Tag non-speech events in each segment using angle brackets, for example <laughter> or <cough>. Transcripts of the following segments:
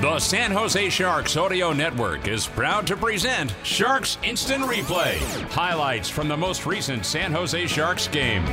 The San Jose Sharks Audio Network is proud to present Sharks Instant Replay. Highlights from the most recent San Jose Sharks game.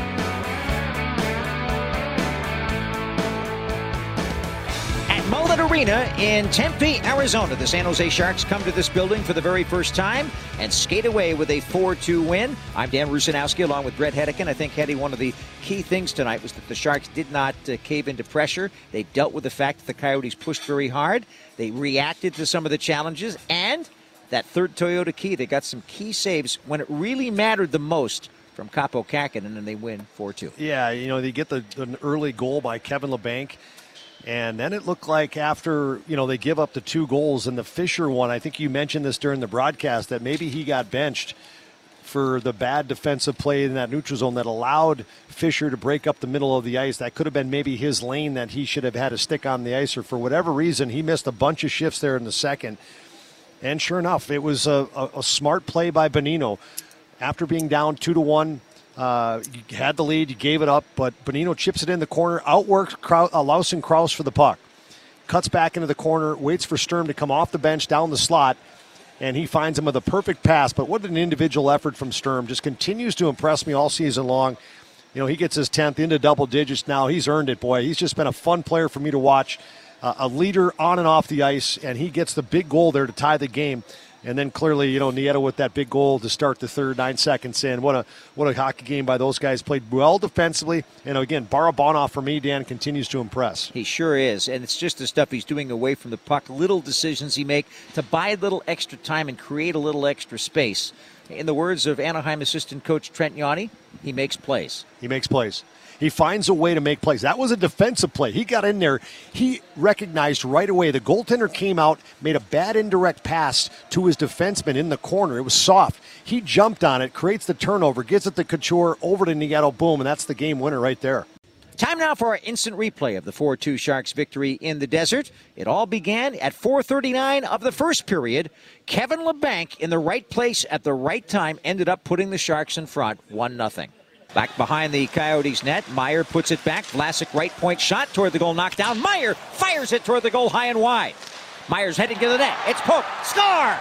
Arena in Tempe, Arizona, the San Jose Sharks come to this building for the very first time and skate away with a 4 2 win. I'm Dan Rusanowsky along with Bret Hedican. I think, Hetty, one of the key things tonight was that the Sharks did not uh, cave into pressure. They dealt with the fact that the Coyotes pushed very hard. They reacted to some of the challenges, and that third Toyota key, they got some key saves when it really mattered the most from Kaapo Kähkönen, and they win 4 2. Yeah, you know, they get the, an early goal by Kevin Labanc. And then it looked like after, you know, they give up the two goals and the Fischer one, I think you mentioned this during the broadcast that maybe he got benched for the bad defensive play in that neutral zone that allowed Fischer to break up the middle of the ice. That could have been maybe his lane that he should have had a stick on the ice, or for whatever reason, he missed a bunch of shifts there in the second. And sure enough, it was a, a, a smart play by Bonino. After being down two to one, uh, you had the lead, you gave it up, but Bonino chips it in the corner, outworks Krau- uh, Lawson Crouse for the puck. Cuts back into the corner, waits for Sturm to come off the bench down the slot, and he finds him with a perfect pass. But what an individual effort from Sturm. Just continues to impress me all season long. You know, he gets his 10th into double digits now. He's earned it, boy. He's just been a fun player for me to watch. Uh, a leader on and off the ice, and he gets the big goal there to tie the game. And then clearly, you know, Nieto with that big goal to start the third, nine seconds in. What a what a hockey game by those guys. Played well defensively. And again, Barabanov for me, Dan, continues to impress. He sure is. And it's just the stuff he's doing away from the puck, little decisions he make to buy a little extra time and create a little extra space. In the words of Anaheim assistant coach Trent Yawney, he makes plays. He makes plays. He finds a way to make plays. That was a defensive play. He got in there. He recognized right away the goaltender came out, made a bad indirect pass to his defenseman in the corner. It was soft. He jumped on it, creates the turnover, gets it to Couture, over to Nieto, boom, and that's the game winner right there. Time now for our instant replay of the 4-2 Sharks victory in the desert. It all began at 4:39 of the first period. Kevin Labanc in the right place at the right time ended up putting the Sharks in front, 1 0. Back behind the Coyotes net, Meier puts it back. Vlasic right point shot toward the goal, knocked down. Meier fires it toward the goal, high and wide. Meier's heading to the net. It's poked. Score!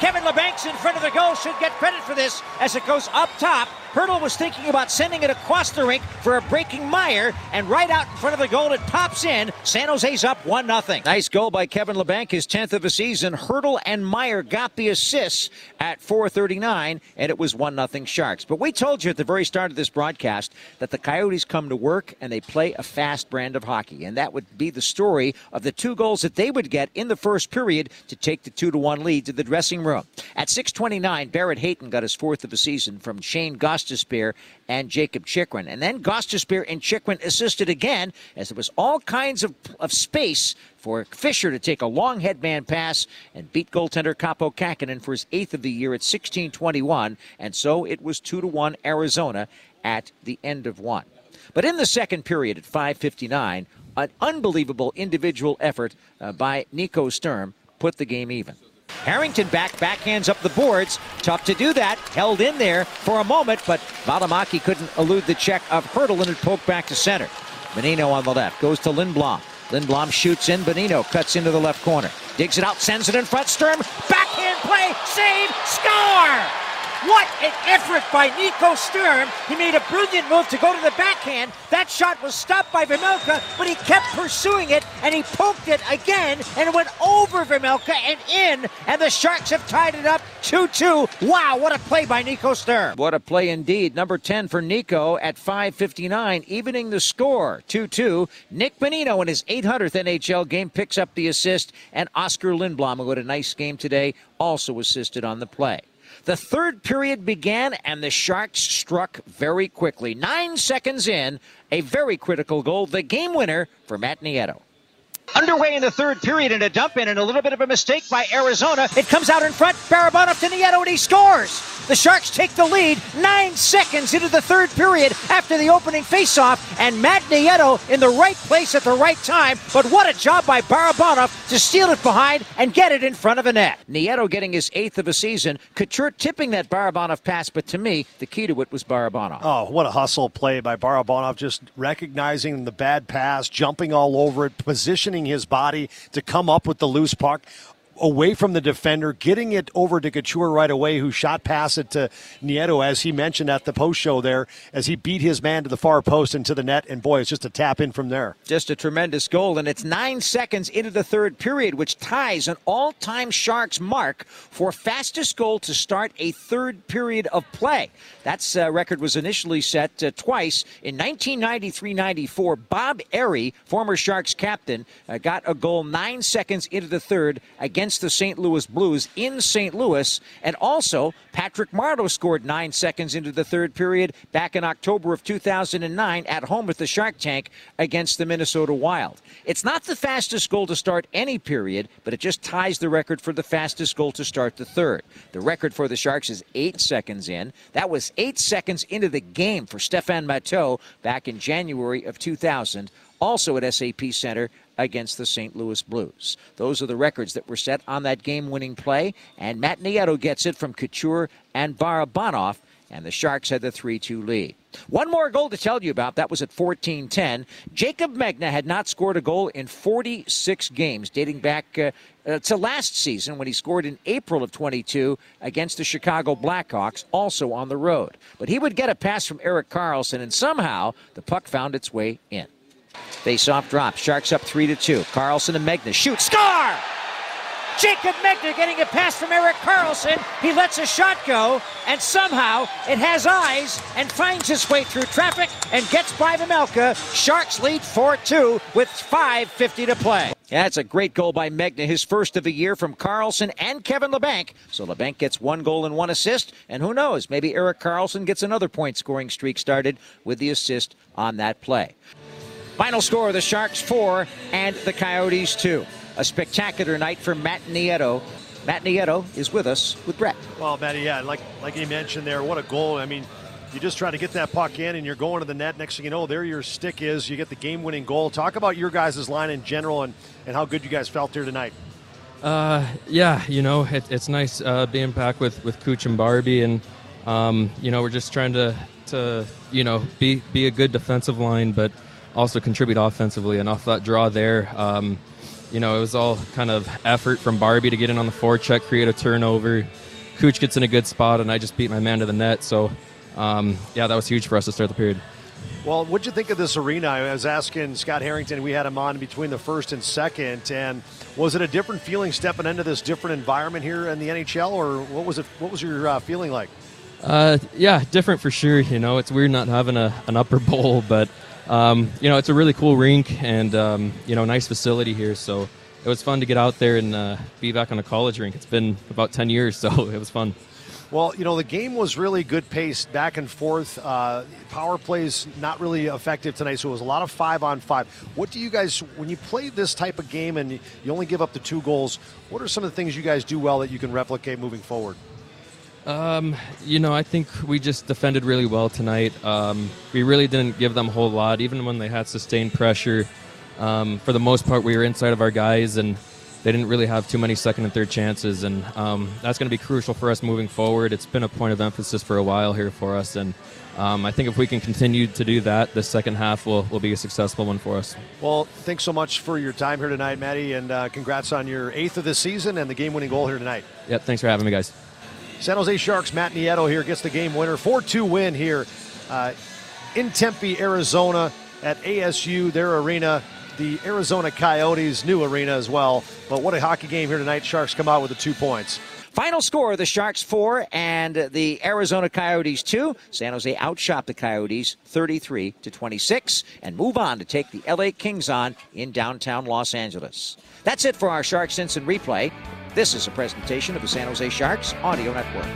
Kevin Labanc's in front of the goal. Should get credit for this as it goes up top. Hertl was thinking about sending it across the rink for a breaking Meier, and right out in front of the goal, it pops in. San Jose's up 1 0. Nice goal by Kevin Labanc, his 10th of the season. Hertl and Meier got the assists at 4.39, and it was 1 0 Sharks. But we told you at the very start of this broadcast that the Coyotes come to work and they play a fast brand of hockey, and that would be the story of the two goals that they would get in the first period to take the 2 to 1 lead to the dressing room. At 6.29, Barrett Hayton got his fourth of the season from Shane Gostisbehere and Jakob Chychrun. And then Gostisbehere and Chikrin assisted again as there was all kinds of, of space for Fischer to take a long headman pass and beat goaltender Kaapo Kähkönen for his eighth of the year at 16:21, and so it was two to one Arizona at the end of one. But in the second period at 5:59, an unbelievable individual effort uh, by Nico Sturm put the game even. Harrington back, backhands up the boards. Tough to do that. Held in there for a moment, but Valimaki couldn't elude the check of Hertl and it poked back to center. Bonino on the left goes to Lindblom. Lindblom shoots in. Bonino cuts into the left corner. Digs it out, sends it in front. Sturm, backhand play, save, score! What an effort by Nico Sturm. He made a brilliant move to go to the backhand. That shot was stopped by Vejmelka, but he kept pursuing it and he poked it again and it went over Vejmelka and in. And the Sharks have tied it up 2 2. Wow, what a play by Nico Sturm. What a play indeed. Number 10 for Nico at 5.59, evening the score 2 2. Nick Bonino in his 800th NHL game picks up the assist, and Oskar Lindblom, who had a nice game today, also assisted on the play. The third period began, and the Sharks struck very quickly. Nine seconds in, a very critical goal, the game winner for Matt Nieto. Underway in the third period and a dump in and a little bit of a mistake by Arizona. It comes out in front. Barabanov to Nieto and he scores. The Sharks take the lead nine seconds into the third period after the opening faceoff, and Matt Nieto in the right place at the right time. But what a job by Barabanov to steal it behind and get it in front of a net. Nieto getting his eighth of a season. Couture tipping that Barabanov pass, but to me, the key to it was Barabanov. Oh, what a hustle play by Barabanov, just recognizing the bad pass, jumping all over it, positioning his body to come up with the loose puck away from the defender, getting it over to Couture right away, who shot past it to Nieto, as he mentioned at the post show there, as he beat his man to the far post into the net. And boy, it's just a tap in from there. Just a tremendous goal. And it's nine seconds into the third period, which ties an all time Sharks mark for fastest goal to start a third period of play. That uh, record was initially set uh, twice in 1993 94. Bob Errey, former Sharks captain, uh, got a goal nine seconds into the third against against the St. Louis Blues in St. Louis. And also, Patrick Marleau scored nine seconds into the third period back in October of 2009 at home at the Shark Tank against the Minnesota Wild. It's not the fastest goal to start any period, but it just ties the record for the fastest goal to start the third. The record for the Sharks is eight seconds in. That was eight seconds into the game for Stefan Matteau back in January of 2000 also at SAP Center against the St. Louis Blues. Those are the records that were set on that game winning play, and Matt Nieto gets it from Couture and Barabanov, and the Sharks had the 3 2 lead. One more goal to tell you about. That was at 14 10. Jaycob Megna had not scored a goal in 46 games, dating back uh, uh, to last season when he scored in April of 22 against the Chicago Blackhawks, also on the road. But he would get a pass from Erik Karlsson, and somehow the puck found its way in. Face off drop. Sharks up 3 to 2. Karlsson and Megna shoot. Score! Jaycob Megna getting a pass from Erik Karlsson. He lets a shot go, and somehow it has eyes and finds its way through traffic and gets by Vejmelka. Sharks lead 4 2 with 5.50 to play. That's a great goal by Megna, his first of the year from Karlsson and Kevin Labanc. So Labanc gets one goal and one assist, and who knows, maybe Erik Karlsson gets another point scoring streak started with the assist on that play. Final score the Sharks 4 and the Coyotes 2. A spectacular night for Matt Nieto. Matt Nieto is with us with Bret. Well, Matty, yeah, like like you mentioned there, what a goal. I mean, you just try to get that puck in and you're going to the net. Next thing you know, there your stick is. You get the game winning goal. Talk about your guys' line in general and, and how good you guys felt here tonight. Uh, yeah, you know, it, it's nice uh, being back with, with Cooch and Barbie. And, um, you know, we're just trying to, to, you know, be, be a good defensive line, but also contribute offensively. And off that draw there, um, you know, it was all kind of effort from Barbie to get in on the forecheck, create a turnover. Cooch gets in a good spot, and I just beat my man to the net. So, um, yeah, that was huge for us to start the period. Well, what'd you think of this arena? I was asking Scott Harrington. We had him on between the first and second, and was it a different feeling stepping into this different environment here in the NHL, or what was it? What was your uh, feeling like? Uh, yeah, different for sure. You know, it's weird not having a, an upper <laughs> bowl, but um, you know, it's a really cool rink and, um, you know, nice facility here. So it was fun to get out there and uh, be back on a college rink. It's been about 10 years, <laughs> so it was fun. Well, you know, the game was really good pace, back and forth. Uh, power plays not really effective tonight, so it was a lot of five on five. What do you guys, when you play this type of game and you only give up the two goals, what are some of the things you guys do well that you can replicate moving forward? Um, you know, I think we just defended really well tonight. Um, we really didn't give them a whole lot, even when they had sustained pressure. Um, for the most part, we were inside of our guys, and they didn't really have too many second and third chances. And um, that's going to be crucial for us moving forward. It's been a point of emphasis for a while here for us, and um, I think if we can continue to do that, the second half will, will be a successful one for us. Well, thanks so much for your time here tonight, Maddie, and uh, congrats on your eighth of the season and the game-winning goal here tonight. Yep, thanks for having me, guys. San Jose Sharks, Matt Nieto here gets the game winner. 4 2 win here uh, in Tempe, Arizona at ASU, their arena. The Arizona Coyotes' new arena as well. But what a hockey game here tonight. Sharks come out with the two points. Final score the Sharks 4 and the Arizona Coyotes 2. San Jose outshot the Coyotes 33 to 26 and move on to take the LA Kings on in downtown Los Angeles. That's it for our Sharks Instant Replay. This is a presentation of the San Jose Sharks Audio Network.